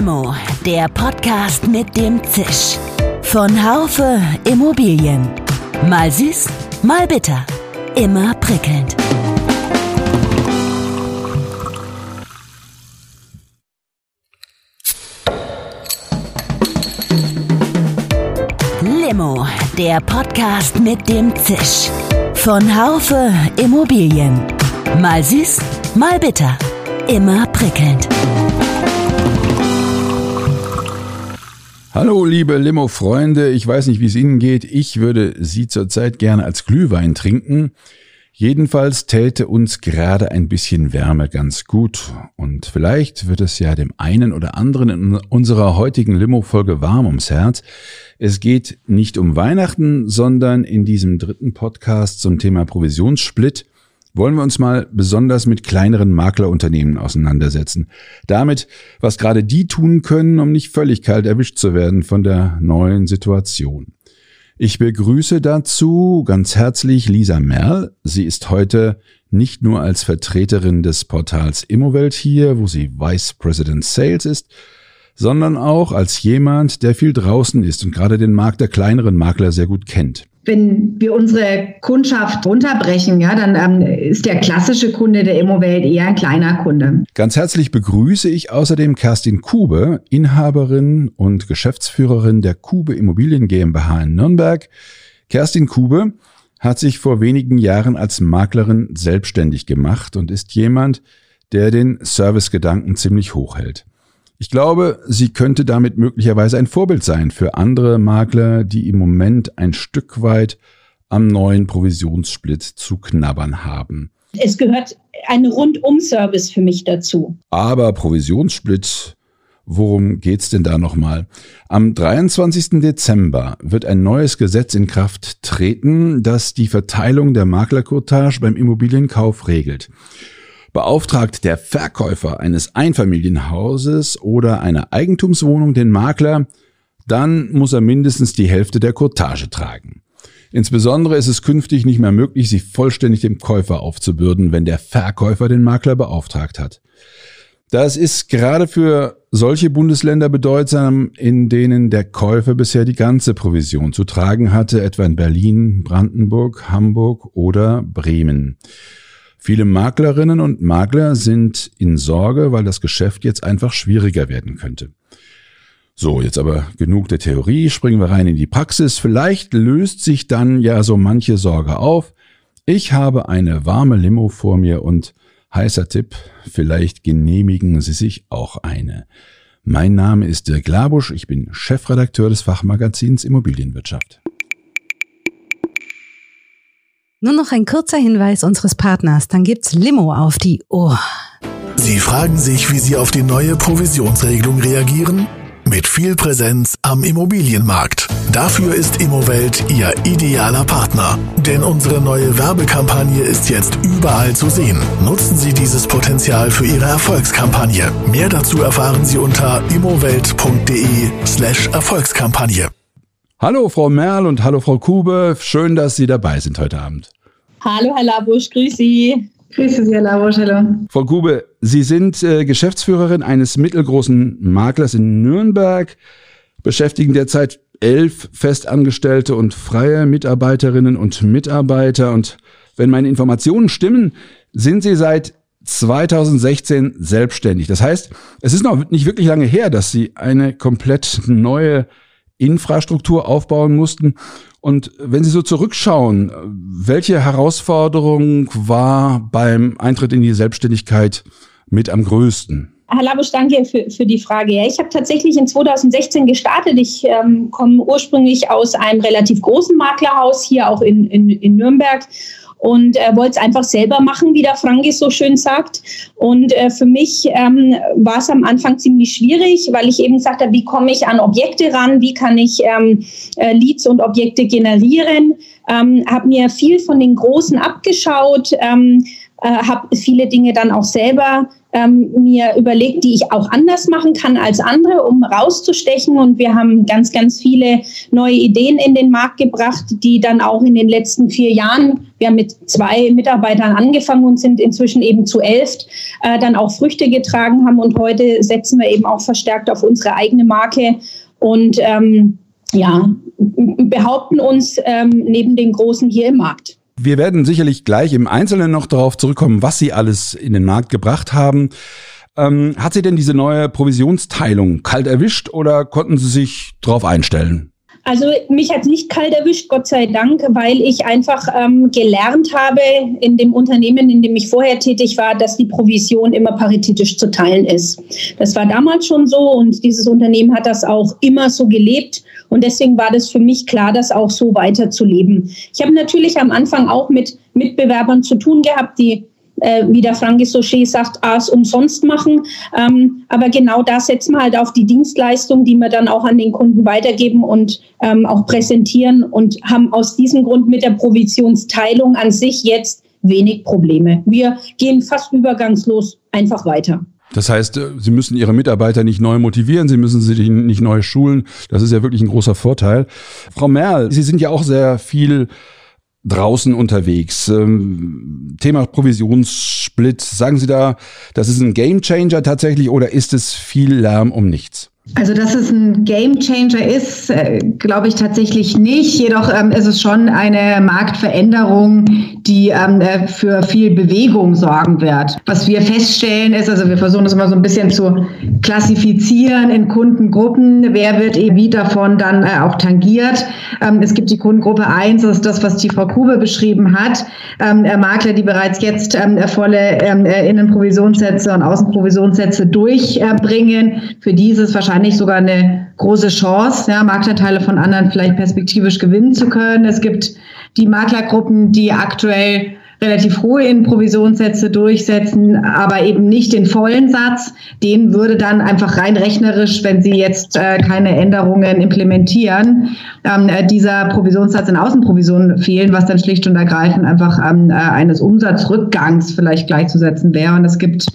Limo, der Podcast mit dem Zisch. Von Haufe Immobilien. Mal süß, mal bitter. Immer prickelnd. Limo, der Podcast mit dem Zisch. Von Haufe Immobilien. Mal süß, mal bitter. Immer prickelnd. Hallo, liebe Limo-Freunde. Ich weiß nicht, wie es Ihnen geht. Ich würde Sie zurzeit gerne als Glühwein trinken. Jedenfalls täte uns gerade ein bisschen Wärme ganz gut. Und vielleicht wird es ja dem einen oder anderen in unserer heutigen Limo-Folge warm ums Herz. Es geht nicht um Weihnachten, sondern in diesem dritten Podcast zum Thema Provisionssplit wollen wir uns mal besonders mit kleineren Maklerunternehmen auseinandersetzen. Damit, was gerade die tun können, um nicht völlig kalt erwischt zu werden von der neuen Situation. Ich begrüße dazu ganz herzlich Lisa Merl. Sie ist heute nicht nur als Vertreterin des Portals Immowelt hier, wo sie Vice President Sales ist, sondern auch als jemand, der viel draußen ist und gerade den Markt der kleineren Makler sehr gut kennt wenn wir unsere Kundschaft runterbrechen, ja, dann ähm, ist der klassische Kunde der Immowelt eher ein kleiner Kunde. Ganz herzlich begrüße ich außerdem Kerstin Kube, Inhaberin und Geschäftsführerin der Kube Immobilien GmbH in Nürnberg. Kerstin Kube hat sich vor wenigen Jahren als Maklerin selbstständig gemacht und ist jemand, der den Servicegedanken ziemlich hoch hält. Ich glaube, sie könnte damit möglicherweise ein Vorbild sein für andere Makler, die im Moment ein Stück weit am neuen Provisionssplit zu knabbern haben. Es gehört ein Rundum-Service für mich dazu. Aber Provisionssplit, worum geht's denn da nochmal? Am 23. Dezember wird ein neues Gesetz in Kraft treten, das die Verteilung der Maklerkotage beim Immobilienkauf regelt. Beauftragt der Verkäufer eines Einfamilienhauses oder einer Eigentumswohnung den Makler, dann muss er mindestens die Hälfte der Cottage tragen. Insbesondere ist es künftig nicht mehr möglich, sie vollständig dem Käufer aufzubürden, wenn der Verkäufer den Makler beauftragt hat. Das ist gerade für solche Bundesländer bedeutsam, in denen der Käufer bisher die ganze Provision zu tragen hatte, etwa in Berlin, Brandenburg, Hamburg oder Bremen. Viele Maklerinnen und Makler sind in Sorge, weil das Geschäft jetzt einfach schwieriger werden könnte. So, jetzt aber genug der Theorie, springen wir rein in die Praxis. Vielleicht löst sich dann ja so manche Sorge auf. Ich habe eine warme Limo vor mir und heißer Tipp, vielleicht genehmigen Sie sich auch eine. Mein Name ist Dirk Labusch, ich bin Chefredakteur des Fachmagazins Immobilienwirtschaft. Nur noch ein kurzer Hinweis unseres Partners, dann gibt's Limo auf die Ohr. Sie fragen sich, wie Sie auf die neue Provisionsregelung reagieren? Mit viel Präsenz am Immobilienmarkt. Dafür ist Immowelt Ihr idealer Partner. Denn unsere neue Werbekampagne ist jetzt überall zu sehen. Nutzen Sie dieses Potenzial für Ihre Erfolgskampagne. Mehr dazu erfahren Sie unter immowelt.de slash Erfolgskampagne. Hallo Frau Merl und hallo Frau Kube, schön, dass Sie dabei sind heute Abend. Hallo Herr Labusch, grüß Sie. Grüße Sie, Herr Labusch, hallo. Frau Kube, Sie sind äh, Geschäftsführerin eines mittelgroßen Maklers in Nürnberg, beschäftigen derzeit elf festangestellte und freie Mitarbeiterinnen und Mitarbeiter und wenn meine Informationen stimmen, sind Sie seit 2016 selbstständig. Das heißt, es ist noch nicht wirklich lange her, dass Sie eine komplett neue Infrastruktur aufbauen mussten. Und wenn Sie so zurückschauen, welche Herausforderung war beim Eintritt in die Selbstständigkeit mit am größten? Herr Labusch, danke für, für die Frage. Ja, ich habe tatsächlich in 2016 gestartet. Ich ähm, komme ursprünglich aus einem relativ großen Maklerhaus hier auch in, in, in Nürnberg und äh, wollte es einfach selber machen, wie der Franke so schön sagt. Und äh, für mich ähm, war es am Anfang ziemlich schwierig, weil ich eben sagte, wie komme ich an Objekte ran, wie kann ich ähm, äh, Leads und Objekte generieren. Ähm, habe mir viel von den Großen abgeschaut, ähm, äh, habe viele Dinge dann auch selber ähm, mir überlegt, die ich auch anders machen kann als andere, um rauszustechen. Und wir haben ganz, ganz viele neue Ideen in den Markt gebracht, die dann auch in den letzten vier Jahren, wir haben mit zwei Mitarbeitern angefangen und sind inzwischen eben zu elf, äh, dann auch Früchte getragen haben. Und heute setzen wir eben auch verstärkt auf unsere eigene Marke und ähm, ja, behaupten uns ähm, neben den Großen hier im Markt. Wir werden sicherlich gleich im Einzelnen noch darauf zurückkommen, was Sie alles in den Markt gebracht haben. Ähm, hat Sie denn diese neue Provisionsteilung kalt erwischt oder konnten Sie sich darauf einstellen? Also mich hat nicht kalt erwischt, Gott sei Dank, weil ich einfach ähm, gelernt habe in dem Unternehmen, in dem ich vorher tätig war, dass die Provision immer paritätisch zu teilen ist. Das war damals schon so und dieses Unternehmen hat das auch immer so gelebt. Und deswegen war das für mich klar, das auch so weiterzuleben. Ich habe natürlich am Anfang auch mit Mitbewerbern zu tun gehabt, die äh, wie der Frank Sochet sagt, A's umsonst machen. Ähm, aber genau da setzen wir halt auf die Dienstleistung, die wir dann auch an den Kunden weitergeben und ähm, auch präsentieren und haben aus diesem Grund mit der Provisionsteilung an sich jetzt wenig Probleme. Wir gehen fast übergangslos einfach weiter. Das heißt, äh, Sie müssen Ihre Mitarbeiter nicht neu motivieren, Sie müssen sie nicht neu schulen. Das ist ja wirklich ein großer Vorteil. Frau Merl, Sie sind ja auch sehr viel draußen unterwegs. Ähm, Thema Provisionssplit, sagen Sie da, das ist ein Gamechanger tatsächlich oder ist es viel Lärm um nichts? Also, dass es ein Gamechanger ist, äh, glaube ich tatsächlich nicht. Jedoch ähm, ist es schon eine Marktveränderung, die ähm, äh, für viel Bewegung sorgen wird. Was wir feststellen ist, also wir versuchen das immer so ein bisschen zu klassifizieren in Kundengruppen. Wer wird eben wie davon dann äh, auch tangiert? Ähm, es gibt die Kundengruppe 1, das ist das, was die Frau Kube beschrieben hat. Ähm, äh, Makler, die bereits jetzt ähm, volle ähm, äh, Innenprovisionssätze und Außenprovisionssätze durchbringen. Für dieses wahrscheinlich wahrscheinlich sogar eine große Chance, ja, Marktanteile von anderen vielleicht perspektivisch gewinnen zu können. Es gibt die Maklergruppen, die aktuell relativ hohe Provisionssätze durchsetzen, aber eben nicht den vollen Satz. Den würde dann einfach rein rechnerisch, wenn sie jetzt äh, keine Änderungen implementieren, ähm, äh, dieser Provisionssatz in Außenprovisionen fehlen, was dann schlicht und ergreifend einfach ähm, äh, eines Umsatzrückgangs vielleicht gleichzusetzen wäre. Und es gibt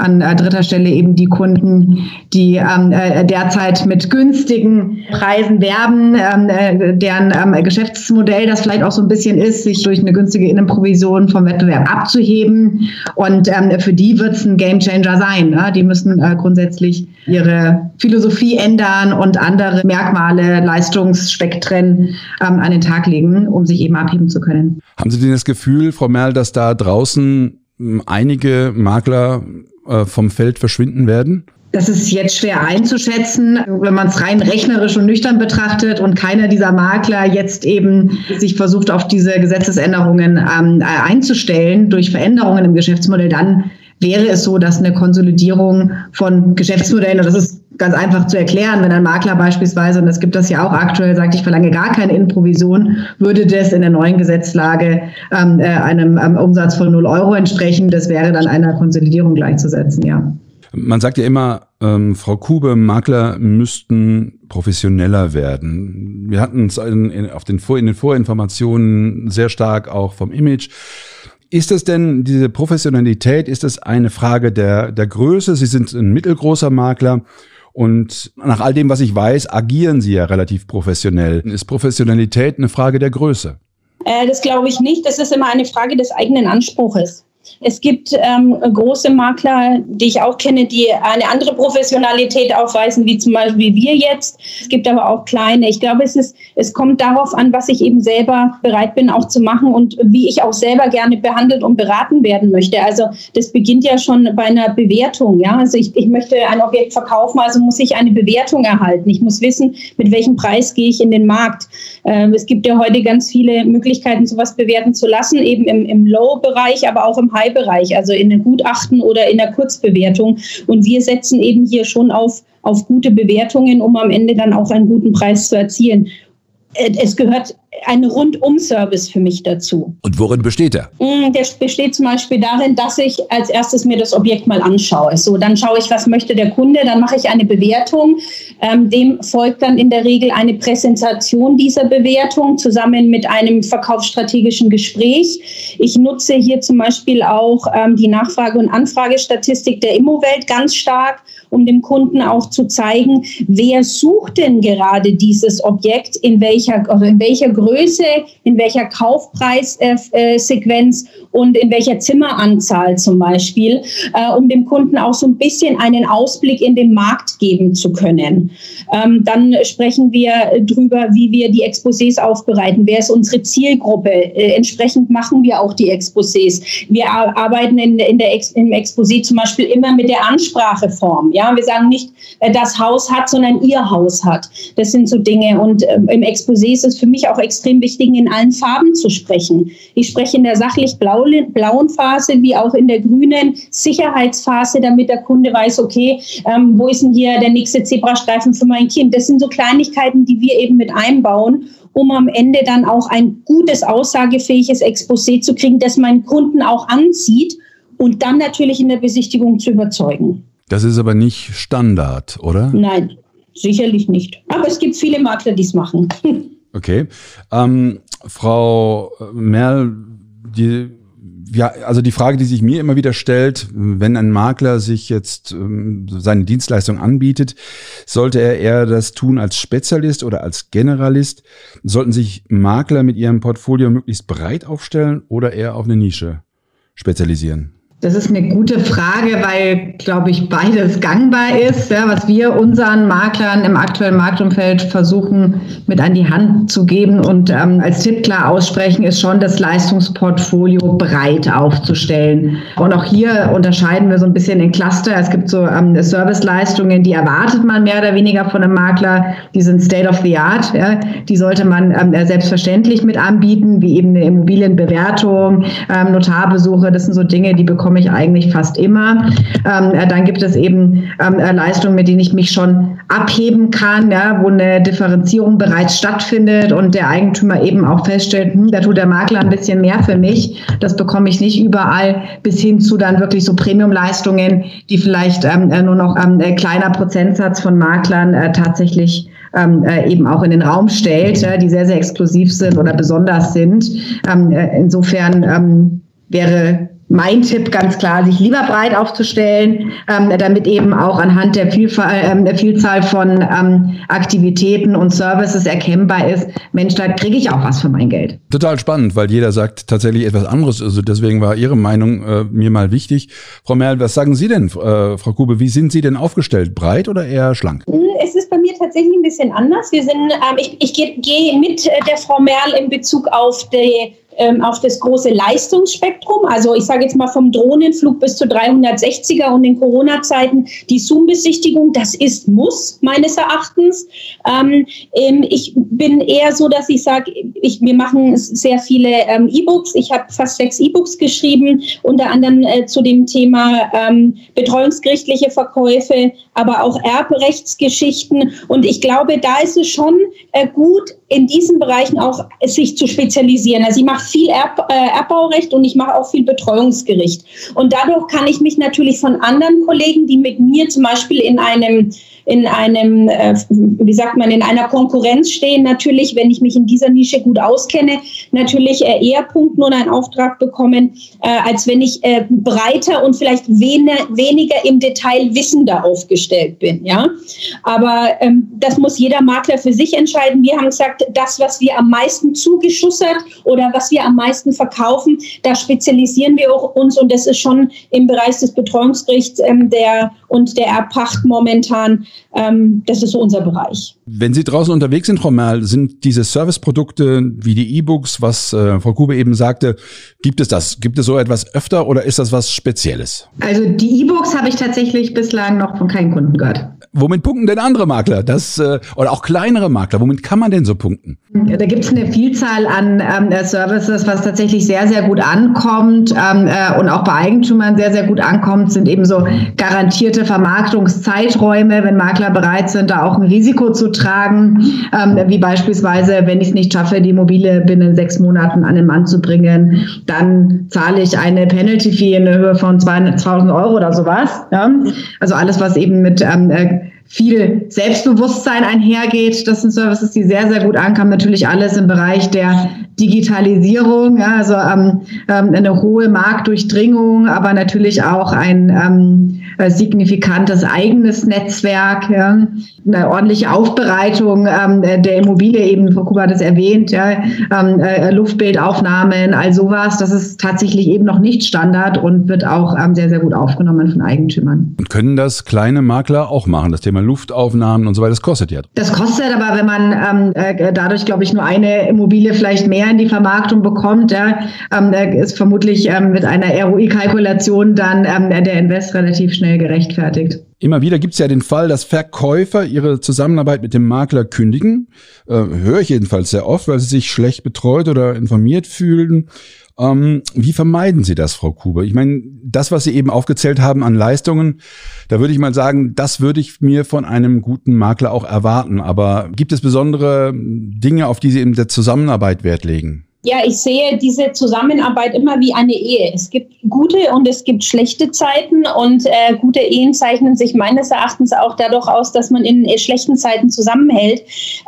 an äh, dritter Stelle eben die Kunden, die ähm, äh, derzeit mit günstigen Preisen werben, ähm, äh, deren ähm, Geschäftsmodell das vielleicht auch so ein bisschen ist, sich durch eine günstige Innenprovision vom Wettbewerb abzuheben. Und ähm, für die wird es ein Gamechanger sein. Ne? Die müssen äh, grundsätzlich ihre Philosophie ändern und andere Merkmale, Leistungsspektren ähm, an den Tag legen, um sich eben abheben zu können. Haben Sie denn das Gefühl, Frau Merl, dass da draußen hm, einige Makler äh, vom Feld verschwinden werden? Das ist jetzt schwer einzuschätzen, wenn man es rein rechnerisch und nüchtern betrachtet und keiner dieser Makler jetzt eben sich versucht, auf diese Gesetzesänderungen ähm, einzustellen durch Veränderungen im Geschäftsmodell, dann wäre es so, dass eine Konsolidierung von Geschäftsmodellen, und das ist ganz einfach zu erklären, wenn ein Makler beispielsweise, und das gibt das ja auch aktuell, sagt, ich verlange gar keine Innenprovision, würde das in der neuen Gesetzlage ähm, äh, einem ähm, Umsatz von 0 Euro entsprechen. Das wäre dann einer Konsolidierung gleichzusetzen, ja. Man sagt ja immer, ähm, Frau Kube, Makler müssten professioneller werden. Wir hatten es in, in, in den Vorinformationen sehr stark auch vom Image. Ist es denn diese Professionalität, ist es eine Frage der, der Größe? Sie sind ein mittelgroßer Makler. Und nach all dem, was ich weiß, agieren Sie ja relativ professionell. Ist Professionalität eine Frage der Größe? Äh, das glaube ich nicht. Das ist immer eine Frage des eigenen Anspruches. Es gibt ähm, große Makler, die ich auch kenne, die eine andere Professionalität aufweisen, wie zum Beispiel wir jetzt. Es gibt aber auch kleine. Ich glaube, es ist, es kommt darauf an, was ich eben selber bereit bin, auch zu machen und wie ich auch selber gerne behandelt und beraten werden möchte. Also das beginnt ja schon bei einer Bewertung. Ja, also ich, ich möchte ein Objekt verkaufen, also muss ich eine Bewertung erhalten. Ich muss wissen, mit welchem Preis gehe ich in den Markt. Ähm, es gibt ja heute ganz viele Möglichkeiten, sowas bewerten zu lassen, eben im, im Low-Bereich, aber auch im High-Bereich, also in den Gutachten oder in der Kurzbewertung. Und wir setzen eben hier schon auf, auf gute Bewertungen, um am Ende dann auch einen guten Preis zu erzielen. Es gehört ein Rundum-Service für mich dazu. Und worin besteht er? Mm, der besteht zum Beispiel darin, dass ich als erstes mir das Objekt mal anschaue. So, dann schaue ich, was möchte der Kunde, dann mache ich eine Bewertung. Ähm, dem folgt dann in der Regel eine Präsentation dieser Bewertung zusammen mit einem verkaufsstrategischen Gespräch. Ich nutze hier zum Beispiel auch ähm, die Nachfrage- und Anfragestatistik der Immowelt ganz stark, um dem Kunden auch zu zeigen, wer sucht denn gerade dieses Objekt, in welcher, also in welcher Größe, in welcher Kaufpreissequenz und in welcher Zimmeranzahl zum Beispiel, äh, um dem Kunden auch so ein bisschen einen Ausblick in den Markt geben zu können. Ähm, dann sprechen wir drüber, wie wir die Exposés aufbereiten. Wer ist unsere Zielgruppe? Äh, entsprechend machen wir auch die Exposés. Wir arbeiten in, in der Ex, im Exposé zum Beispiel immer mit der Anspracheform. Ja, wir sagen nicht, äh, das Haus hat, sondern ihr Haus hat. Das sind so Dinge. Und ähm, im Exposé ist es für mich auch extrem wichtig, in allen Farben zu sprechen. Ich spreche in der sachlich blauen Phase wie auch in der grünen Sicherheitsphase, damit der Kunde weiß, okay, ähm, wo ist denn hier der nächste Zebrastreifen für mein Kind? Das sind so Kleinigkeiten, die wir eben mit einbauen um am Ende dann auch ein gutes, aussagefähiges Exposé zu kriegen, das meinen Kunden auch anzieht und dann natürlich in der Besichtigung zu überzeugen. Das ist aber nicht Standard, oder? Nein, sicherlich nicht. Aber es gibt viele Makler, die es machen. Okay. Ähm, Frau Merl, die ja, also die Frage, die sich mir immer wieder stellt, wenn ein Makler sich jetzt ähm, seine Dienstleistung anbietet, sollte er eher das tun als Spezialist oder als Generalist? Sollten sich Makler mit ihrem Portfolio möglichst breit aufstellen oder eher auf eine Nische spezialisieren? Das ist eine gute Frage, weil, glaube ich, beides gangbar ist. Ja, was wir unseren Maklern im aktuellen Marktumfeld versuchen mit an die Hand zu geben und ähm, als Tipp klar aussprechen, ist schon das Leistungsportfolio breit aufzustellen. Und auch hier unterscheiden wir so ein bisschen in Cluster. Es gibt so ähm, Serviceleistungen, die erwartet man mehr oder weniger von einem Makler. Die sind State of the Art. Ja. Die sollte man ähm, selbstverständlich mit anbieten, wie eben eine Immobilienbewertung, ähm, Notarbesuche. Das sind so Dinge, die bekommen bekomme ich eigentlich fast immer. Ähm, äh, dann gibt es eben ähm, äh, Leistungen, mit denen ich mich schon abheben kann, ja, wo eine Differenzierung bereits stattfindet und der Eigentümer eben auch feststellt, hm, da tut der Makler ein bisschen mehr für mich. Das bekomme ich nicht überall, bis hin zu dann wirklich so Premium-Leistungen, die vielleicht ähm, äh, nur noch ähm, ein kleiner Prozentsatz von Maklern äh, tatsächlich ähm, äh, eben auch in den Raum stellt, äh, die sehr, sehr exklusiv sind oder besonders sind. Ähm, äh, insofern ähm, wäre mein Tipp ganz klar, sich lieber breit aufzustellen, ähm, damit eben auch anhand der, Vielfalt, ähm, der Vielzahl von ähm, Aktivitäten und Services erkennbar ist, Mensch, da kriege ich auch was für mein Geld. Total spannend, weil jeder sagt tatsächlich etwas anderes. Also deswegen war Ihre Meinung äh, mir mal wichtig. Frau Merl, was sagen Sie denn, äh, Frau Kube, wie sind Sie denn aufgestellt? Breit oder eher schlank? Hm, es ist bei mir tatsächlich ein bisschen anders. Wir sind, ähm, ich, ich gehe geh mit äh, der Frau Merl in Bezug auf die ähm, auf das große Leistungsspektrum. Also ich sage jetzt mal vom Drohnenflug bis zu 360er und in Corona-Zeiten die Zoom-Besichtigung, das ist Muss meines Erachtens. Ähm, ähm, ich bin eher so, dass ich sage, ich, wir machen sehr viele ähm, E-Books. Ich habe fast sechs E-Books geschrieben, unter anderem äh, zu dem Thema ähm, betreuungsgerichtliche Verkäufe, aber auch Erbrechtsgeschichten. Und ich glaube, da ist es schon äh, gut, in diesen Bereichen auch sich zu spezialisieren. Also ich mache viel Erb, äh, Erbbaurecht und ich mache auch viel Betreuungsgericht. Und dadurch kann ich mich natürlich von anderen Kollegen, die mit mir zum Beispiel in einem in einem, äh, wie sagt man, in einer Konkurrenz stehen, natürlich, wenn ich mich in dieser Nische gut auskenne, natürlich äh, eher punkten und einen Auftrag bekommen, äh, als wenn ich äh, breiter und vielleicht wen weniger im Detail wissender aufgestellt bin. Ja? Aber ähm, das muss jeder Makler für sich entscheiden. Wir haben gesagt, das, was wir am meisten zugeschussert oder was wir am meisten verkaufen, da spezialisieren wir auch uns und das ist schon im Bereich des Betreuungsgerichts ähm, der, und der Erpacht momentan ähm, das ist so unser Bereich. Wenn Sie draußen unterwegs sind, Frau Merl, sind diese Serviceprodukte wie die E-Books, was äh, Frau Kube eben sagte, gibt es das? Gibt es so etwas öfter oder ist das was Spezielles? Also die E-Books habe ich tatsächlich bislang noch von keinem Kunden gehört. Womit punkten denn andere Makler? Das, äh, oder auch kleinere Makler, womit kann man denn so punkten? Da gibt es eine Vielzahl an ähm, äh, Services, was tatsächlich sehr, sehr gut ankommt ähm, äh, und auch bei Eigentümern sehr, sehr gut ankommt, sind eben so garantierte Vermarktungszeiträume, wenn Makler bereit sind, da auch ein Risiko zu tragen, ähm, wie beispielsweise, wenn ich es nicht schaffe, die Immobilie binnen sechs Monaten an den Mann zu bringen, dann zahle ich eine Penalty-Fee in der Höhe von 200.000 Euro oder sowas. Ja? Also alles, was eben mit ähm, äh, viel Selbstbewusstsein einhergeht. Das sind Services, die sehr, sehr gut ankamen. Natürlich alles im Bereich der Digitalisierung, ja, also ähm, ähm, eine hohe Marktdurchdringung, aber natürlich auch ein ähm, äh, signifikantes eigenes Netzwerk, ja, eine ordentliche Aufbereitung ähm, der Immobilie, eben Frau Kuba hat es erwähnt, ja, ähm, äh, Luftbildaufnahmen, all sowas, das ist tatsächlich eben noch nicht Standard und wird auch sehr, sehr gut aufgenommen von Eigentümern. Und können das kleine Makler auch machen, das Thema Luftaufnahmen und so weiter, das kostet ja. Das kostet aber, wenn man äh, dadurch, glaube ich, nur eine Immobilie vielleicht mehr in die Vermarktung bekommt, ja, ähm, ist vermutlich ähm, mit einer ROI-Kalkulation dann ähm, der Invest relativ schnell gerechtfertigt. Immer wieder gibt es ja den Fall, dass Verkäufer ihre Zusammenarbeit mit dem Makler kündigen. Äh, höre ich jedenfalls sehr oft, weil sie sich schlecht betreut oder informiert fühlen. Ähm, wie vermeiden Sie das, Frau Kuber? Ich meine, das, was Sie eben aufgezählt haben an Leistungen, da würde ich mal sagen, das würde ich mir von einem guten Makler auch erwarten. Aber gibt es besondere Dinge, auf die Sie in der Zusammenarbeit Wert legen? Ja, ich sehe diese Zusammenarbeit immer wie eine Ehe. Es gibt gute und es gibt schlechte Zeiten und äh, gute Ehen zeichnen sich meines Erachtens auch dadurch aus, dass man in äh, schlechten Zeiten zusammenhält.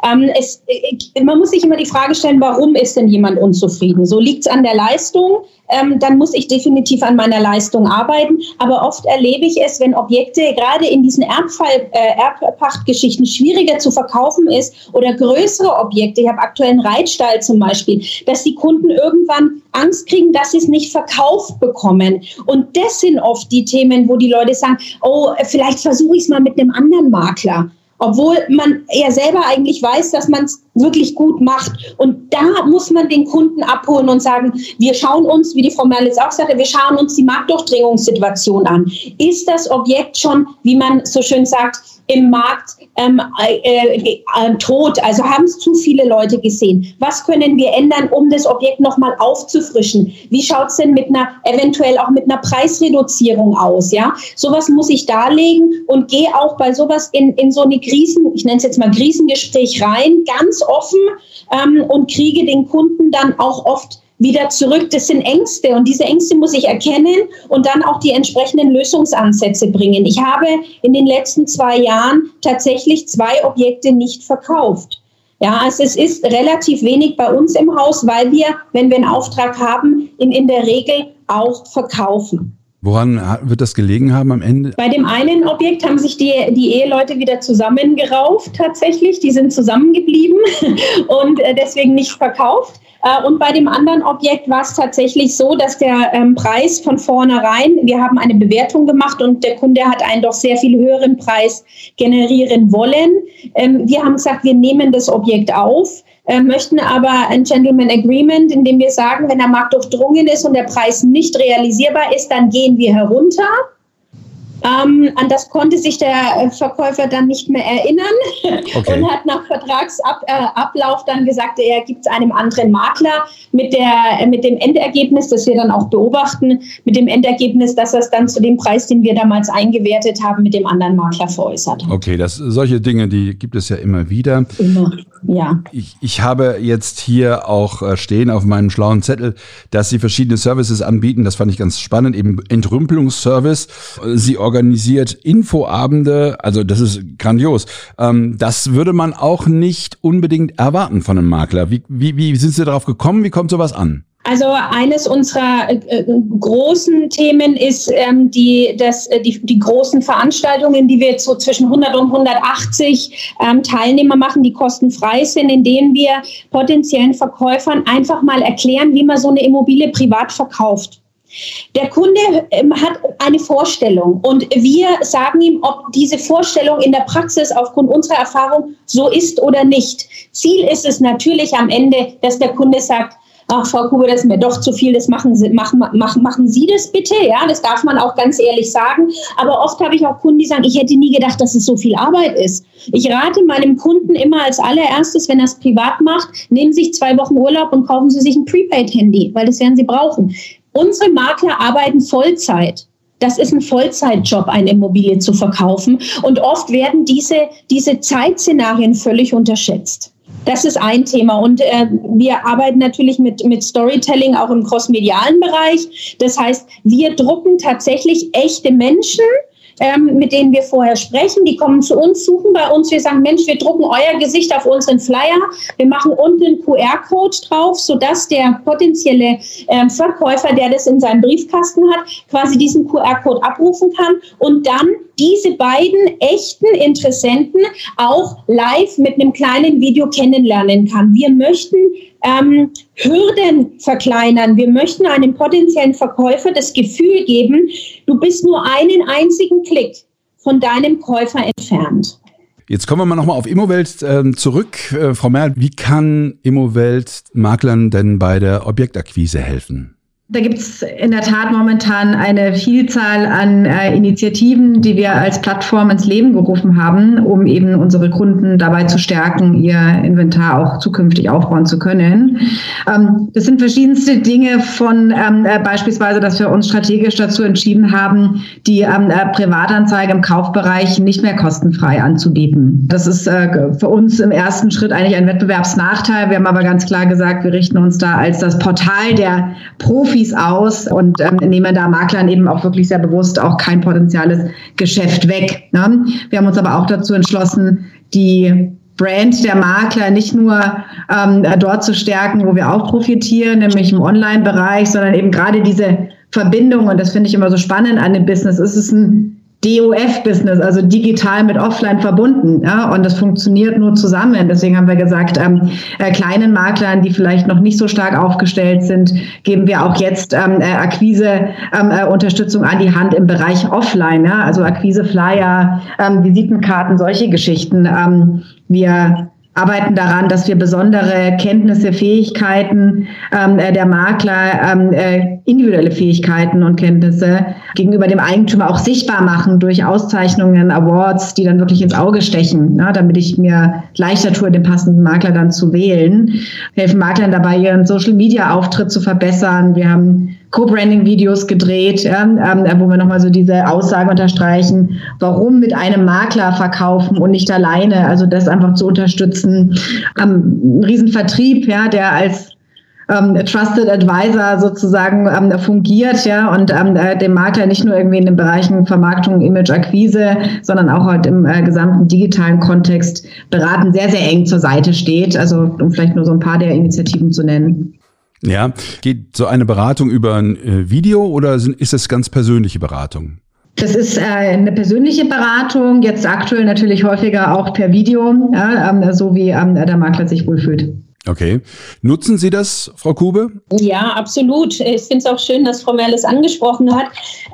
Ähm, es, äh, man muss sich immer die Frage stellen, warum ist denn jemand unzufrieden? So liegt es an der Leistung, ähm, dann muss ich definitiv an meiner Leistung arbeiten. Aber oft erlebe ich es, wenn Objekte gerade in diesen Erbfall, äh, Erbpachtgeschichten schwieriger zu verkaufen ist oder größere Objekte, ich habe aktuell einen Reitstall zum Beispiel, dass die Kunden irgendwann Angst kriegen, dass sie es nicht verkauft bekommen. Und das sind oft die Themen, wo die Leute sagen, oh, vielleicht versuche ich es mal mit einem anderen Makler obwohl man ja selber eigentlich weiß, dass man es wirklich gut macht. Und da muss man den Kunden abholen und sagen, wir schauen uns, wie die Frau Merlitz auch sagte, wir schauen uns die Marktdurchdringungssituation an. Ist das Objekt schon, wie man so schön sagt, im Markt ähm, äh, äh, tot? Also haben es zu viele Leute gesehen? Was können wir ändern, um das Objekt nochmal aufzufrischen? Wie schaut es denn mit einer, eventuell auch mit einer Preisreduzierung aus? Ja, sowas muss ich darlegen und gehe auch bei sowas in, in so eine Krisen, ich nenne es jetzt mal Krisengespräch rein, ganz offen ähm, und kriege den Kunden dann auch oft wieder zurück. Das sind Ängste und diese Ängste muss ich erkennen und dann auch die entsprechenden Lösungsansätze bringen. Ich habe in den letzten zwei Jahren tatsächlich zwei Objekte nicht verkauft. Ja, also es ist relativ wenig bei uns im Haus, weil wir, wenn wir einen Auftrag haben, in, in der Regel auch verkaufen. Woran wird das gelegen haben am Ende? Bei dem einen Objekt haben sich die, die Eheleute wieder zusammengerauft tatsächlich. Die sind zusammengeblieben und äh, deswegen nicht verkauft. Äh, und bei dem anderen Objekt war es tatsächlich so, dass der ähm, Preis von vornherein, wir haben eine Bewertung gemacht und der Kunde hat einen doch sehr viel höheren Preis generieren wollen. Ähm, wir haben gesagt, wir nehmen das Objekt auf. Äh, möchten aber ein Gentleman Agreement, in dem wir sagen, wenn der Markt durchdrungen ist und der Preis nicht realisierbar ist, dann gehen wir herunter. Ähm, an das konnte sich der äh, Verkäufer dann nicht mehr erinnern okay. und hat nach Vertragsablauf dann gesagt, er gibt es einem anderen Makler mit, der, äh, mit dem Endergebnis, das wir dann auch beobachten, mit dem Endergebnis, dass er es dann zu dem Preis, den wir damals eingewertet haben, mit dem anderen Makler veräußert hat. Okay, das, solche Dinge, die gibt es ja immer wieder. Immer, ja. Ich, ich habe jetzt hier auch äh, stehen auf meinem schlauen Zettel, dass Sie verschiedene Services anbieten. Das fand ich ganz spannend, eben Entrümpelungsservice. Sie organisieren organisiert Infoabende, also das ist grandios. Ähm, das würde man auch nicht unbedingt erwarten von einem Makler. Wie, wie, wie sind Sie darauf gekommen? Wie kommt sowas an? Also eines unserer äh, äh, großen Themen ist ähm, die, das, äh, die, die großen Veranstaltungen, die wir jetzt so zwischen 100 und 180 ähm, Teilnehmer machen, die kostenfrei sind, in denen wir potenziellen Verkäufern einfach mal erklären, wie man so eine Immobilie privat verkauft. Der Kunde ähm, hat eine Vorstellung und wir sagen ihm, ob diese Vorstellung in der Praxis aufgrund unserer Erfahrung so ist oder nicht. Ziel ist es natürlich am Ende, dass der Kunde sagt, ach Frau Kuber, das ist mir doch zu viel, das machen Sie, machen, machen, machen Sie das bitte, ja, das darf man auch ganz ehrlich sagen. Aber oft habe ich auch Kunden, die sagen, ich hätte nie gedacht, dass es so viel Arbeit ist. Ich rate meinem Kunden immer als allererstes, wenn er es privat macht, nehmen Sie sich zwei Wochen Urlaub und kaufen Sie sich ein Prepaid-Handy, weil das werden Sie brauchen. Unsere Makler arbeiten Vollzeit. Das ist ein Vollzeitjob, eine Immobilie zu verkaufen. Und oft werden diese, diese Zeitszenarien völlig unterschätzt. Das ist ein Thema. Und äh, wir arbeiten natürlich mit, mit Storytelling auch im crossmedialen Bereich. Das heißt, wir drucken tatsächlich echte Menschen ähm, mit denen wir vorher sprechen. Die kommen zu uns, suchen bei uns. Wir sagen, Mensch, wir drucken euer Gesicht auf unseren Flyer. Wir machen unten einen QR-Code drauf, sodass der potenzielle äh, Verkäufer, der das in seinem Briefkasten hat, quasi diesen QR-Code abrufen kann und dann diese beiden echten Interessenten auch live mit einem kleinen Video kennenlernen kann. Wir möchten ähm, Hürden verkleinern. Wir möchten einem potenziellen Verkäufer das Gefühl geben, du bist nur einen einzigen Klick von deinem Käufer entfernt. Jetzt kommen wir mal nochmal auf Immowelt äh, zurück. Äh, Frau Merl, wie kann Immowelt Maklern denn bei der Objektakquise helfen? Da gibt es in der Tat momentan eine Vielzahl an äh, Initiativen, die wir als Plattform ins Leben gerufen haben, um eben unsere Kunden dabei zu stärken, ihr Inventar auch zukünftig aufbauen zu können. Ähm, das sind verschiedenste Dinge von ähm, äh, beispielsweise, dass wir uns strategisch dazu entschieden haben, die ähm, äh, Privatanzeige im Kaufbereich nicht mehr kostenfrei anzubieten. Das ist äh, für uns im ersten Schritt eigentlich ein Wettbewerbsnachteil. Wir haben aber ganz klar gesagt, wir richten uns da als das Portal der Profis Profis aus und ähm, nehmen da Maklern eben auch wirklich sehr bewusst auch kein potenzielles Geschäft weg. Ne? Wir haben uns aber auch dazu entschlossen, die Brand der Makler nicht nur ähm, dort zu stärken, wo wir auch profitieren, nämlich im Online-Bereich, sondern eben gerade diese Verbindung, und das finde ich immer so spannend an dem Business, ist es ein DOF-Business, also digital mit offline verbunden. Ja, und das funktioniert nur zusammen. Deswegen haben wir gesagt, ähm, äh, kleinen Maklern, die vielleicht noch nicht so stark aufgestellt sind, geben wir auch jetzt ähm, äh, Akquise-Unterstützung ähm, äh, an die Hand im Bereich offline. Ja, also Akquise-Flyer, ähm, Visitenkarten, solche Geschichten. Ähm, wir arbeiten daran, dass wir besondere Kenntnisse, Fähigkeiten ähm, äh, der Makler, ähm, äh, individuelle Fähigkeiten und Kenntnisse gegenüber dem Eigentümer auch sichtbar machen durch Auszeichnungen, Awards, die dann wirklich ins Auge stechen, ja, damit ich mir leichter tue, den passenden Makler dann zu wählen. Wir helfen Maklern dabei, ihren Social-Media-Auftritt zu verbessern. Wir haben Co-Branding-Videos gedreht, ja, ähm, wo wir nochmal so diese Aussage unterstreichen, warum mit einem Makler verkaufen und nicht alleine. Also das einfach zu unterstützen. Ähm, ein Riesenvertrieb, ja, der als ähm, Trusted Advisor sozusagen ähm, fungiert, ja, und ähm, äh, dem Makler nicht nur irgendwie in den Bereichen Vermarktung, Image, Akquise, sondern auch halt im äh, gesamten digitalen Kontext beraten, sehr, sehr eng zur Seite steht. Also um vielleicht nur so ein paar der Initiativen zu nennen. Ja, geht so eine Beratung über ein äh, Video oder ist es ganz persönliche Beratung? Das ist äh, eine persönliche Beratung, jetzt aktuell natürlich häufiger auch per Video, ja, ähm, so wie ähm, der Makler sich wohlfühlt. Okay. Nutzen Sie das, Frau Kube? Ja, absolut. Ich finde es auch schön, dass Frau Merles angesprochen hat.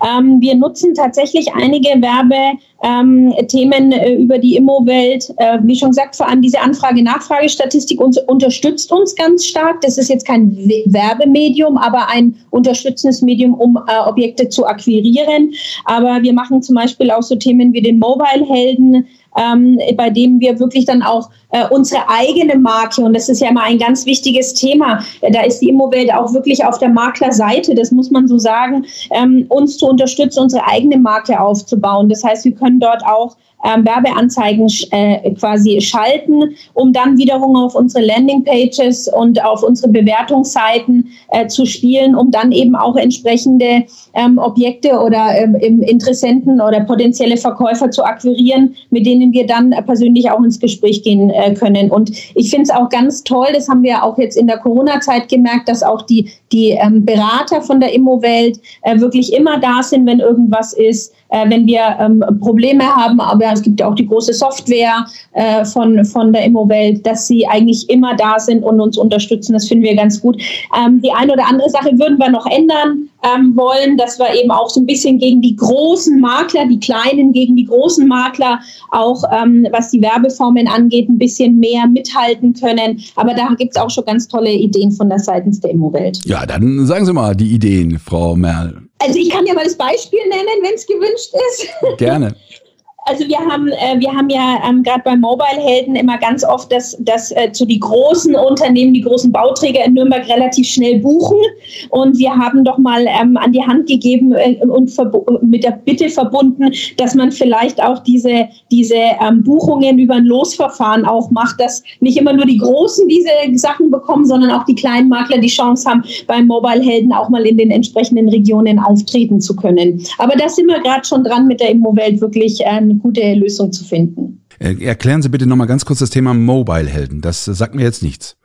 Ähm, wir nutzen tatsächlich einige Werbethemen ähm, über die Immowelt. Äh, wie schon gesagt, vor allem diese Anfrage-Nachfragestatistik uns, unterstützt uns ganz stark. Das ist jetzt kein Werbemedium, aber ein unterstützendes Medium, um äh, Objekte zu akquirieren. Aber wir machen zum Beispiel auch so Themen wie den Mobile-Helden, ähm, bei dem wir wirklich dann auch äh, unsere eigene Marke, und das ist ja immer ein ganz wichtiges Thema, äh, da ist die Immowelt auch wirklich auf der Maklerseite, das muss man so sagen, ähm, uns zu unterstützen, unsere eigene Marke aufzubauen. Das heißt, wir können dort auch ähm, Werbeanzeigen äh, quasi schalten, um dann wiederum auf unsere Landingpages und auf unsere Bewertungsseiten äh, zu spielen, um dann eben auch entsprechende ähm, Objekte oder ähm, Interessenten oder potenzielle Verkäufer zu akquirieren, mit denen wir dann persönlich auch ins Gespräch gehen äh, können. Und ich finde es auch ganz toll, das haben wir auch jetzt in der Corona-Zeit gemerkt, dass auch die, die ähm, Berater von der Immowelt äh, wirklich immer da sind, wenn irgendwas ist, äh, wenn wir ähm, Probleme haben, aber es gibt ja auch die große Software äh, von, von der Immowelt, dass sie eigentlich immer da sind und uns unterstützen. Das finden wir ganz gut. Ähm, die eine oder andere Sache würden wir noch ändern ähm, wollen, dass wir eben auch so ein bisschen gegen die großen Makler, die kleinen gegen die großen Makler, auch ähm, was die Werbeformen angeht, ein bisschen mehr mithalten können. Aber da gibt es auch schon ganz tolle Ideen von der seitens der Immowelt. Ja, dann sagen Sie mal die Ideen, Frau Merl. Also ich kann ja mal das Beispiel nennen, wenn es gewünscht ist. Gerne. Also wir haben, äh, wir haben ja ähm, gerade bei Mobile-Helden immer ganz oft, dass, dass äh, zu die großen Unternehmen, die großen Bauträger in Nürnberg relativ schnell buchen. Und wir haben doch mal ähm, an die Hand gegeben äh, und mit der Bitte verbunden, dass man vielleicht auch diese, diese ähm, Buchungen über ein Losverfahren auch macht, dass nicht immer nur die Großen diese Sachen bekommen, sondern auch die kleinen Makler die Chance haben, beim Mobile-Helden auch mal in den entsprechenden Regionen auftreten zu können. Aber da sind wir gerade schon dran, mit der Immowelt wirklich eine gute Lösung zu finden. Äh, erklären Sie bitte nochmal ganz kurz das Thema Mobile-Helden. Das sagt mir jetzt nichts.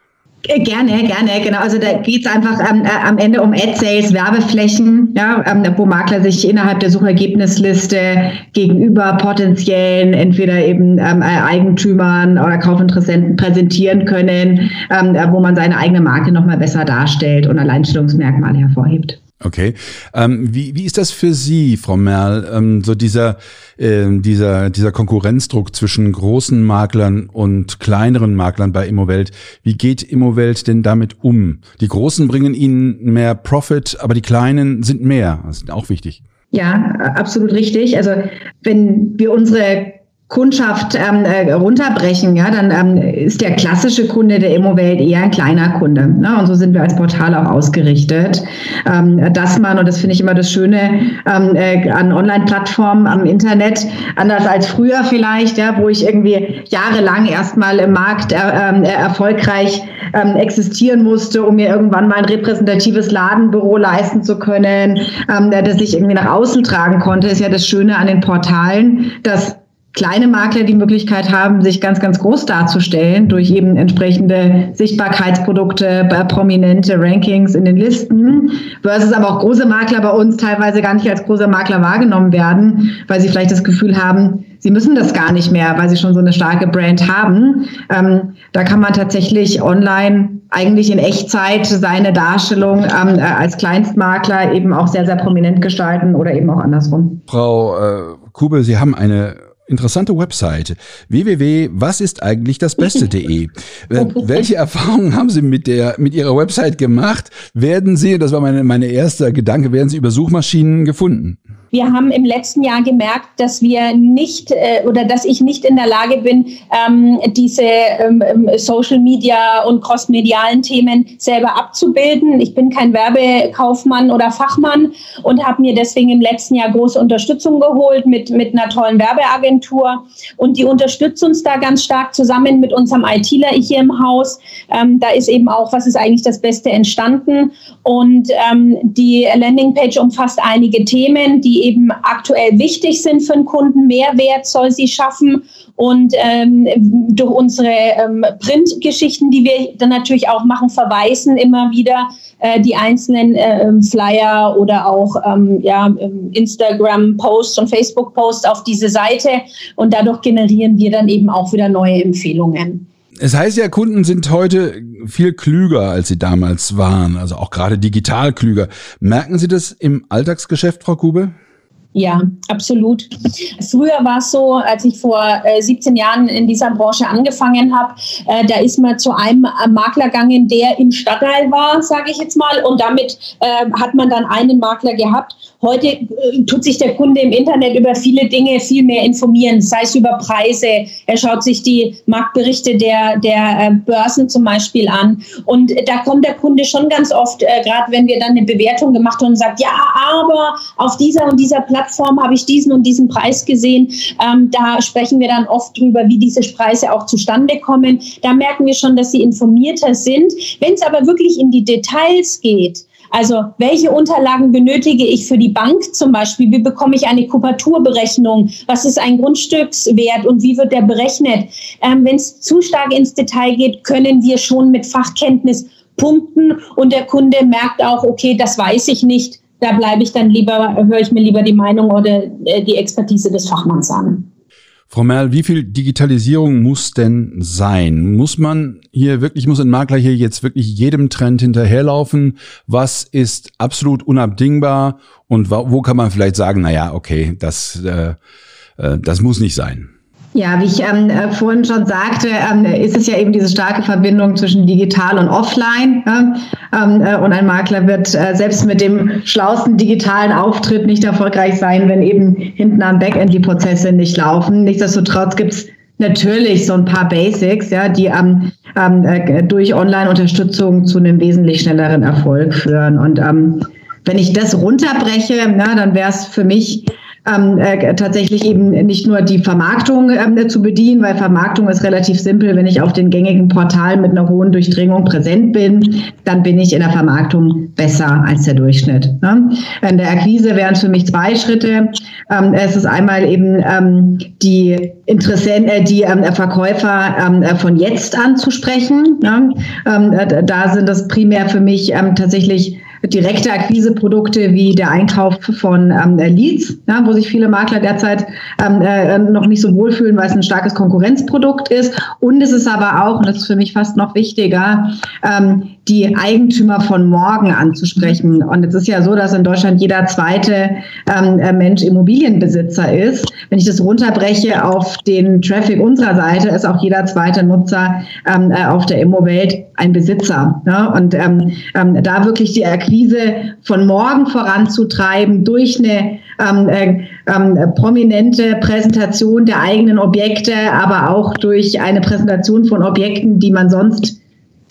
Äh, gerne, gerne, genau. Also da geht es einfach ähm, äh, am Ende um Ad-Sales, Werbeflächen, ja, ähm, wo Makler sich innerhalb der Suchergebnisliste gegenüber potenziellen, entweder eben ähm, äh, Eigentümern oder Kaufinteressenten präsentieren können, ähm, wo man seine eigene Marke nochmal besser darstellt und Alleinstellungsmerkmale hervorhebt. Okay. Ähm, wie, wie ist das für Sie, Frau Merl, ähm, so dieser, äh, dieser, dieser Konkurrenzdruck zwischen großen Maklern und kleineren Maklern bei Immowelt? Wie geht Immowelt denn damit um? Die Großen bringen Ihnen mehr Profit, aber die Kleinen sind mehr. Das ist auch wichtig. Ja, absolut richtig. Also wenn wir unsere Kundschaft ähm, äh, runterbrechen, ja, dann ähm, ist der klassische Kunde der Immowelt eher ein kleiner Kunde. Ne? Und so sind wir als Portal auch ausgerichtet, ähm, dass man, und das finde ich immer das Schöne ähm, äh, an Online-Plattformen am Internet, anders als früher vielleicht, ja, wo ich irgendwie jahrelang erstmal im Markt äh, äh, erfolgreich ähm, existieren musste, um mir irgendwann mal ein repräsentatives Ladenbüro leisten zu können, ähm, das ich irgendwie nach außen tragen konnte, ist ja das Schöne an den Portalen, dass kleine Makler die Möglichkeit haben, sich ganz, ganz groß darzustellen durch eben entsprechende Sichtbarkeitsprodukte, prominente Rankings in den Listen, versus aber auch große Makler bei uns teilweise gar nicht als große Makler wahrgenommen werden, weil sie vielleicht das Gefühl haben, sie müssen das gar nicht mehr, weil sie schon so eine starke Brand haben. Ähm, da kann man tatsächlich online eigentlich in Echtzeit seine Darstellung ähm, als Kleinstmakler eben auch sehr, sehr prominent gestalten oder eben auch andersrum. Frau äh, Kube, Sie haben eine interessante Website www.wasisteigenlichdasbeste.de. Äh, welche Erfahrungen haben Sie mit der mit Ihrer Website gemacht? Werden Sie, das war meine meine erster Gedanke, werden Sie über Suchmaschinen gefunden? Wir haben im letzten Jahr gemerkt, dass wir nicht äh, oder dass ich nicht in der Lage bin, ähm, diese ähm, ähm, Social Media und crossmedialen Themen selber abzubilden. Ich bin kein Werbekaufmann oder Fachmann und habe mir deswegen im letzten Jahr große Unterstützung geholt mit, mit einer tollen Werbeagentur. Und die unterstützt uns da ganz stark zusammen mit unserem ITler hier im Haus. Ähm, da ist eben auch, was ist eigentlich das Beste entstanden. Und ähm, die Landingpage umfasst einige Themen, die eben aktuell wichtig sind für den Kunden. Mehrwert soll sie schaffen. Und ähm, durch unsere ähm, Printgeschichten, die wir dann natürlich auch machen, verweisen immer wieder äh, die einzelnen äh, Flyer oder auch ähm, ja, ähm, Instagram-Posts und Facebook-Posts auf diese Seite. Und dadurch generieren wir dann eben auch wieder neue Empfehlungen. Es heißt ja, Kunden sind heute viel klüger, als sie damals waren, also auch gerade digital klüger. Merken Sie das im Alltagsgeschäft, Frau Kube? Ja, absolut. Früher war es so, als ich vor äh, 17 Jahren in dieser Branche angefangen habe, äh, da ist man zu einem Makler gegangen, der im Stadtteil war, sage ich jetzt mal, und damit äh, hat man dann einen Makler gehabt. Heute äh, tut sich der Kunde im Internet über viele Dinge viel mehr informieren, sei es über Preise. Er schaut sich die Marktberichte der, der äh, Börsen zum Beispiel an. Und da kommt der Kunde schon ganz oft, gerade wenn wir dann eine Bewertung gemacht haben und sagt, ja, aber auf dieser und dieser Plattform Plattform habe ich diesen und diesen Preis gesehen. Ähm, da sprechen wir dann oft drüber, wie diese Preise auch zustande kommen. Da merken wir schon, dass sie informierter sind. Wenn es aber wirklich in die Details geht, also welche Unterlagen benötige ich für die Bank zum Beispiel? Wie bekomme ich eine Kupaturberechnung? Was ist ein Grundstückswert und wie wird der berechnet? Ähm, Wenn es zu stark ins Detail geht, können wir schon mit Fachkenntnis punkten und der Kunde merkt auch, okay, das weiß ich nicht da bleibe ich dann lieber, höre ich mir lieber die Meinung oder äh, die Expertise des Fachmanns an. Frau Merl, wie viel Digitalisierung muss denn sein? Muss man hier wirklich, muss ein Makler hier jetzt wirklich jedem Trend hinterherlaufen? Was ist absolut unabdingbar? Und wo kann man vielleicht sagen, na ja, okay, das, äh, äh, das muss nicht sein? Ja, wie ich ähm, äh, vorhin schon sagte, ähm, ist es ja eben diese starke Verbindung zwischen digital und offline. Ähm, äh, und ein Makler wird äh, selbst mit dem schlauesten digitalen Auftritt nicht erfolgreich sein, wenn eben hinten am Backend die Prozesse nicht laufen. Nichtsdestotrotz gibt es natürlich so ein paar Basics, ja, die ähm, äh, durch Online-Unterstützung zu einem wesentlich schnelleren Erfolg führen. Und ähm, wenn ich das runterbreche, na, dann wäre es für mich ähm, äh, tatsächlich eben nicht nur die Vermarktung ähm, zu bedienen, weil Vermarktung ist relativ simpel. Wenn ich auf den gängigen Portalen mit einer hohen Durchdringung präsent bin, dann bin ich in der Vermarktung besser als der Durchschnitt. Ne? In der Akquise wären es für mich zwei Schritte. Ähm, es ist einmal eben ähm, die Interessenten, äh, die ähm, Verkäufer ähm, äh, von jetzt anzusprechen. Ne? Ähm, äh, da sind das primär für mich ähm, tatsächlich direkte Akquiseprodukte wie der Einkauf von ähm, Leads, ja, wo sich viele Makler derzeit ähm, äh, noch nicht so wohlfühlen, weil es ein starkes Konkurrenzprodukt ist. Und es ist aber auch, und das ist für mich fast noch wichtiger, ähm, die Eigentümer von morgen anzusprechen. Und es ist ja so, dass in Deutschland jeder zweite ähm, äh, Mensch Immobilienbesitzer ist. Wenn ich das runterbreche auf den Traffic unserer Seite, ist auch jeder zweite Nutzer ähm, äh, auf der Immowelt ein Besitzer. Ne? Und ähm, ähm, da wirklich die Akquise von morgen voranzutreiben durch eine ähm, äh, ähm, prominente Präsentation der eigenen Objekte, aber auch durch eine Präsentation von Objekten, die man sonst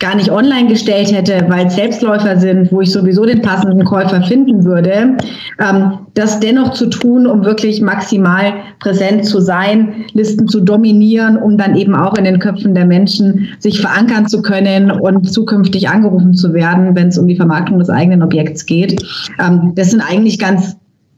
gar nicht online gestellt hätte, weil es Selbstläufer sind, wo ich sowieso den passenden Käufer finden würde, ähm, das dennoch zu tun, um wirklich maximal präsent zu sein, Listen zu dominieren, um dann eben auch in den Köpfen der Menschen sich verankern zu können und zukünftig angerufen zu werden, wenn es um die Vermarktung des eigenen Objekts geht. Ähm, das sind eigentlich ganz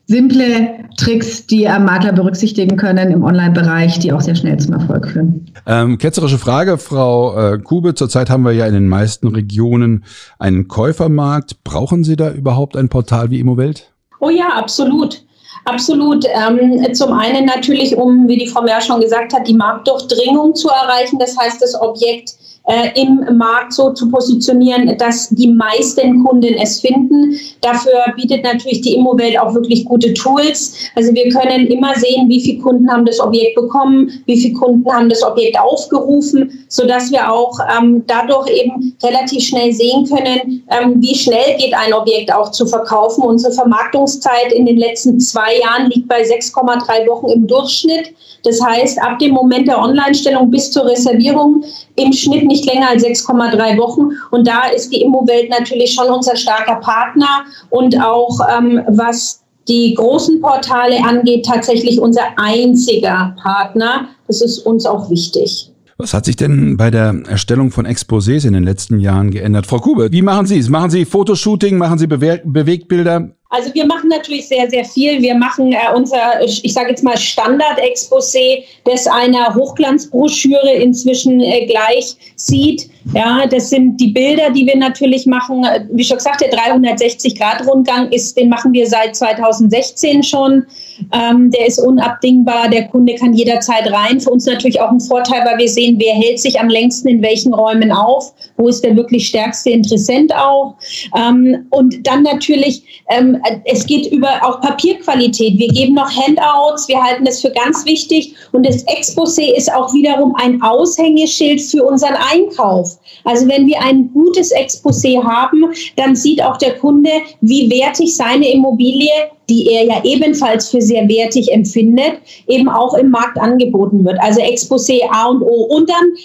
simple Tricks, die Makler berücksichtigen können im Online-Bereich, die auch sehr schnell zum Erfolg führen. Ähm, ketzerische Frage, Frau äh, Kube. Zurzeit haben wir ja in den meisten Regionen einen Käufermarkt. Brauchen Sie da überhaupt ein Portal wie Immowelt? Oh ja, absolut. Absolut. Ähm, zum einen natürlich, um, wie die Frau Mehr schon gesagt hat, die Marktdurchdringung zu erreichen. Das heißt, das Objekt äh, im Markt so zu positionieren, dass die meisten Kunden es finden. Dafür bietet natürlich die Immowelt auch wirklich gute Tools. Also wir können immer sehen, wie viele Kunden haben das Objekt bekommen, wie viele Kunden haben das Objekt aufgerufen, sodass wir auch ähm, dadurch eben relativ schnell sehen können, ähm, wie schnell geht ein Objekt auch zu verkaufen. Unsere Vermarktungszeit in den letzten zwei Jahren liegt bei 6,3 Wochen im Durchschnitt. Das heißt, ab dem Moment der Online-Stellung bis zur Reservierung im Schnitt nicht länger als 6,3 Wochen. Und da ist die Immowelt natürlich schon unser starker Partner und auch ähm, was die großen Portale angeht, tatsächlich unser einziger Partner. Das ist uns auch wichtig. Was hat sich denn bei der Erstellung von Exposés in den letzten Jahren geändert? Frau Kube, wie machen Sie es? Machen Sie Fotoshooting? Machen Sie Bewe Bewegtbilder? Also wir machen natürlich sehr, sehr viel. Wir machen äh, unser, ich sage jetzt mal Standard-Exposé, das einer Hochglanzbroschüre inzwischen äh, gleich sieht. Ja, das sind die Bilder, die wir natürlich machen. Wie schon gesagt, der 360-Grad-Rundgang ist, den machen wir seit 2016 schon. Ähm, der ist unabdingbar. Der Kunde kann jederzeit rein. Für uns natürlich auch ein Vorteil, weil wir sehen, wer hält sich am längsten in welchen Räumen auf, wo ist der wirklich stärkste Interessent auch. Ähm, und dann natürlich, ähm, es geht über auch Papierqualität. Wir geben noch Handouts. Wir halten das für ganz wichtig. Und das Exposé ist auch wiederum ein Aushängeschild für unseren Einkauf. Also wenn wir ein gutes Exposé haben, dann sieht auch der Kunde, wie wertig seine Immobilie die er ja ebenfalls für sehr wertig empfindet, eben auch im Markt angeboten wird. Also Exposé A und O. Und dann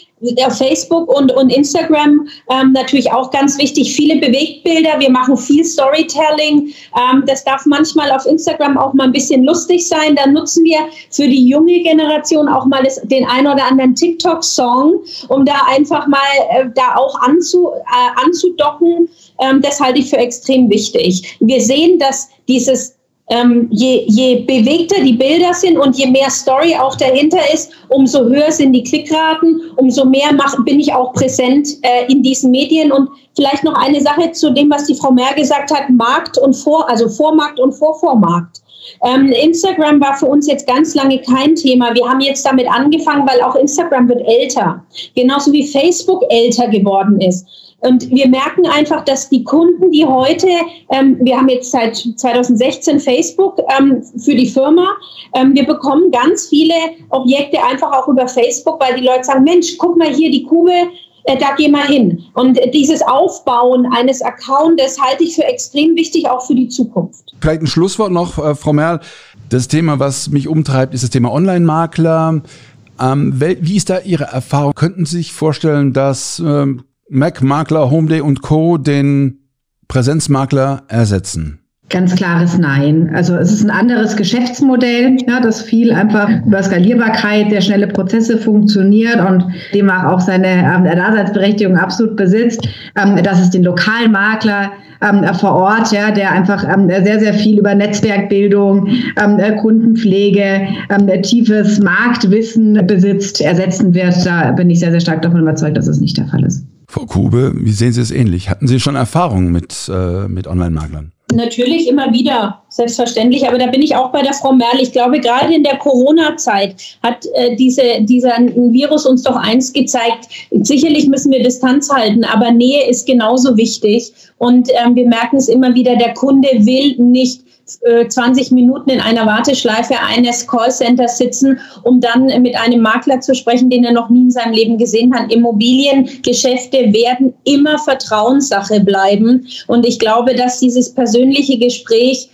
auf Facebook und, und Instagram ähm, natürlich auch ganz wichtig, viele Bewegtbilder. Wir machen viel Storytelling. Ähm, das darf manchmal auf Instagram auch mal ein bisschen lustig sein. Da nutzen wir für die junge Generation auch mal das, den ein oder anderen TikTok-Song, um da einfach mal äh, da auch anzu, äh, anzudocken. Ähm, das halte ich für extrem wichtig. Wir sehen, dass dieses ähm, je, je bewegter die Bilder sind und je mehr Story auch dahinter ist, umso höher sind die Klickraten, umso mehr mach, bin ich auch präsent äh, in diesen Medien. Und vielleicht noch eine Sache zu dem, was die Frau Mehr gesagt hat, Markt und Vor, also Vormarkt und Vorvormarkt. Ähm, Instagram war für uns jetzt ganz lange kein Thema. Wir haben jetzt damit angefangen, weil auch Instagram wird älter. Genauso wie Facebook älter geworden ist. Und wir merken einfach, dass die Kunden, die heute, ähm, wir haben jetzt seit 2016 Facebook ähm, für die Firma, ähm, wir bekommen ganz viele Objekte einfach auch über Facebook, weil die Leute sagen, Mensch, guck mal hier die Kube, äh, da geh mal hin. Und dieses Aufbauen eines Accounts halte ich für extrem wichtig, auch für die Zukunft. Vielleicht ein Schlusswort noch, äh, Frau Merl. Das Thema, was mich umtreibt, ist das Thema Online-Makler. Ähm, wie ist da Ihre Erfahrung? Könnten Sie sich vorstellen, dass ähm, Mac-Makler, Homeday und Co. den Präsenzmakler ersetzen? Ganz klares Nein. Also es ist ein anderes Geschäftsmodell, ja, das viel einfach über Skalierbarkeit der schnelle Prozesse funktioniert und demnach auch seine ähm, Daseinsberechtigung absolut besitzt. Ähm, dass es den lokalen Makler ähm, vor Ort, ja, der einfach ähm, sehr, sehr viel über Netzwerkbildung, ähm, äh, Kundenpflege, ähm, tiefes Marktwissen besitzt, ersetzen wird. Da bin ich sehr, sehr stark davon überzeugt, dass es nicht der Fall ist. Frau Kube, wie sehen Sie es ähnlich? Hatten Sie schon Erfahrungen mit, äh, mit Online-Maklern? Natürlich immer wieder, selbstverständlich. Aber da bin ich auch bei der Frau Merl. Ich glaube, gerade in der Corona-Zeit hat äh, diese, dieser Virus uns doch eins gezeigt. Sicherlich müssen wir Distanz halten, aber Nähe ist genauso wichtig. Und ähm, wir merken es immer wieder, der Kunde will nicht 20 äh, Minuten in einer Warteschleife eines Callcenters sitzen, um dann mit einem Makler zu sprechen, den er noch nie in seinem Leben gesehen hat. Immobiliengeschäfte werden immer Vertrauenssache bleiben. Und ich glaube, dass dieses persönliche Gespräch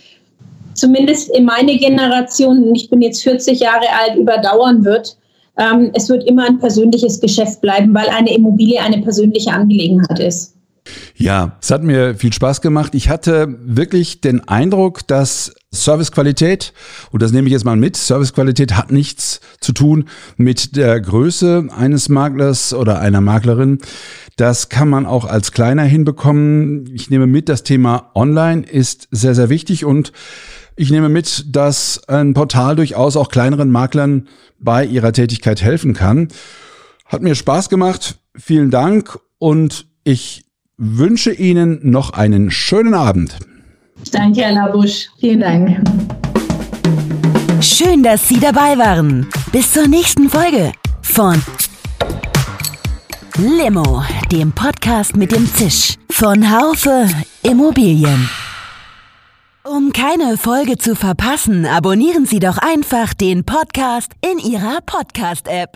zumindest in meine Generation, ich bin jetzt 40 Jahre alt, überdauern wird. Ähm, es wird immer ein persönliches Geschäft bleiben, weil eine Immobilie eine persönliche Angelegenheit ist. Ja, es hat mir viel Spaß gemacht. Ich hatte wirklich den Eindruck, dass Servicequalität, und das nehme ich jetzt mal mit, Servicequalität hat nichts zu tun mit der Größe eines Maklers oder einer Maklerin. Das kann man auch als kleiner hinbekommen. Ich nehme mit, das Thema Online ist sehr, sehr wichtig und ich nehme mit, dass ein Portal durchaus auch kleineren Maklern bei ihrer Tätigkeit helfen kann. Hat mir Spaß gemacht. Vielen Dank und ich wünsche Ihnen noch einen schönen Abend. Danke, Herr Labusch. Vielen Dank. Schön, dass Sie dabei waren. Bis zur nächsten Folge von Limo, dem Podcast mit dem Zisch von Haufe Immobilien. Um keine Folge zu verpassen, abonnieren Sie doch einfach den Podcast in Ihrer Podcast-App.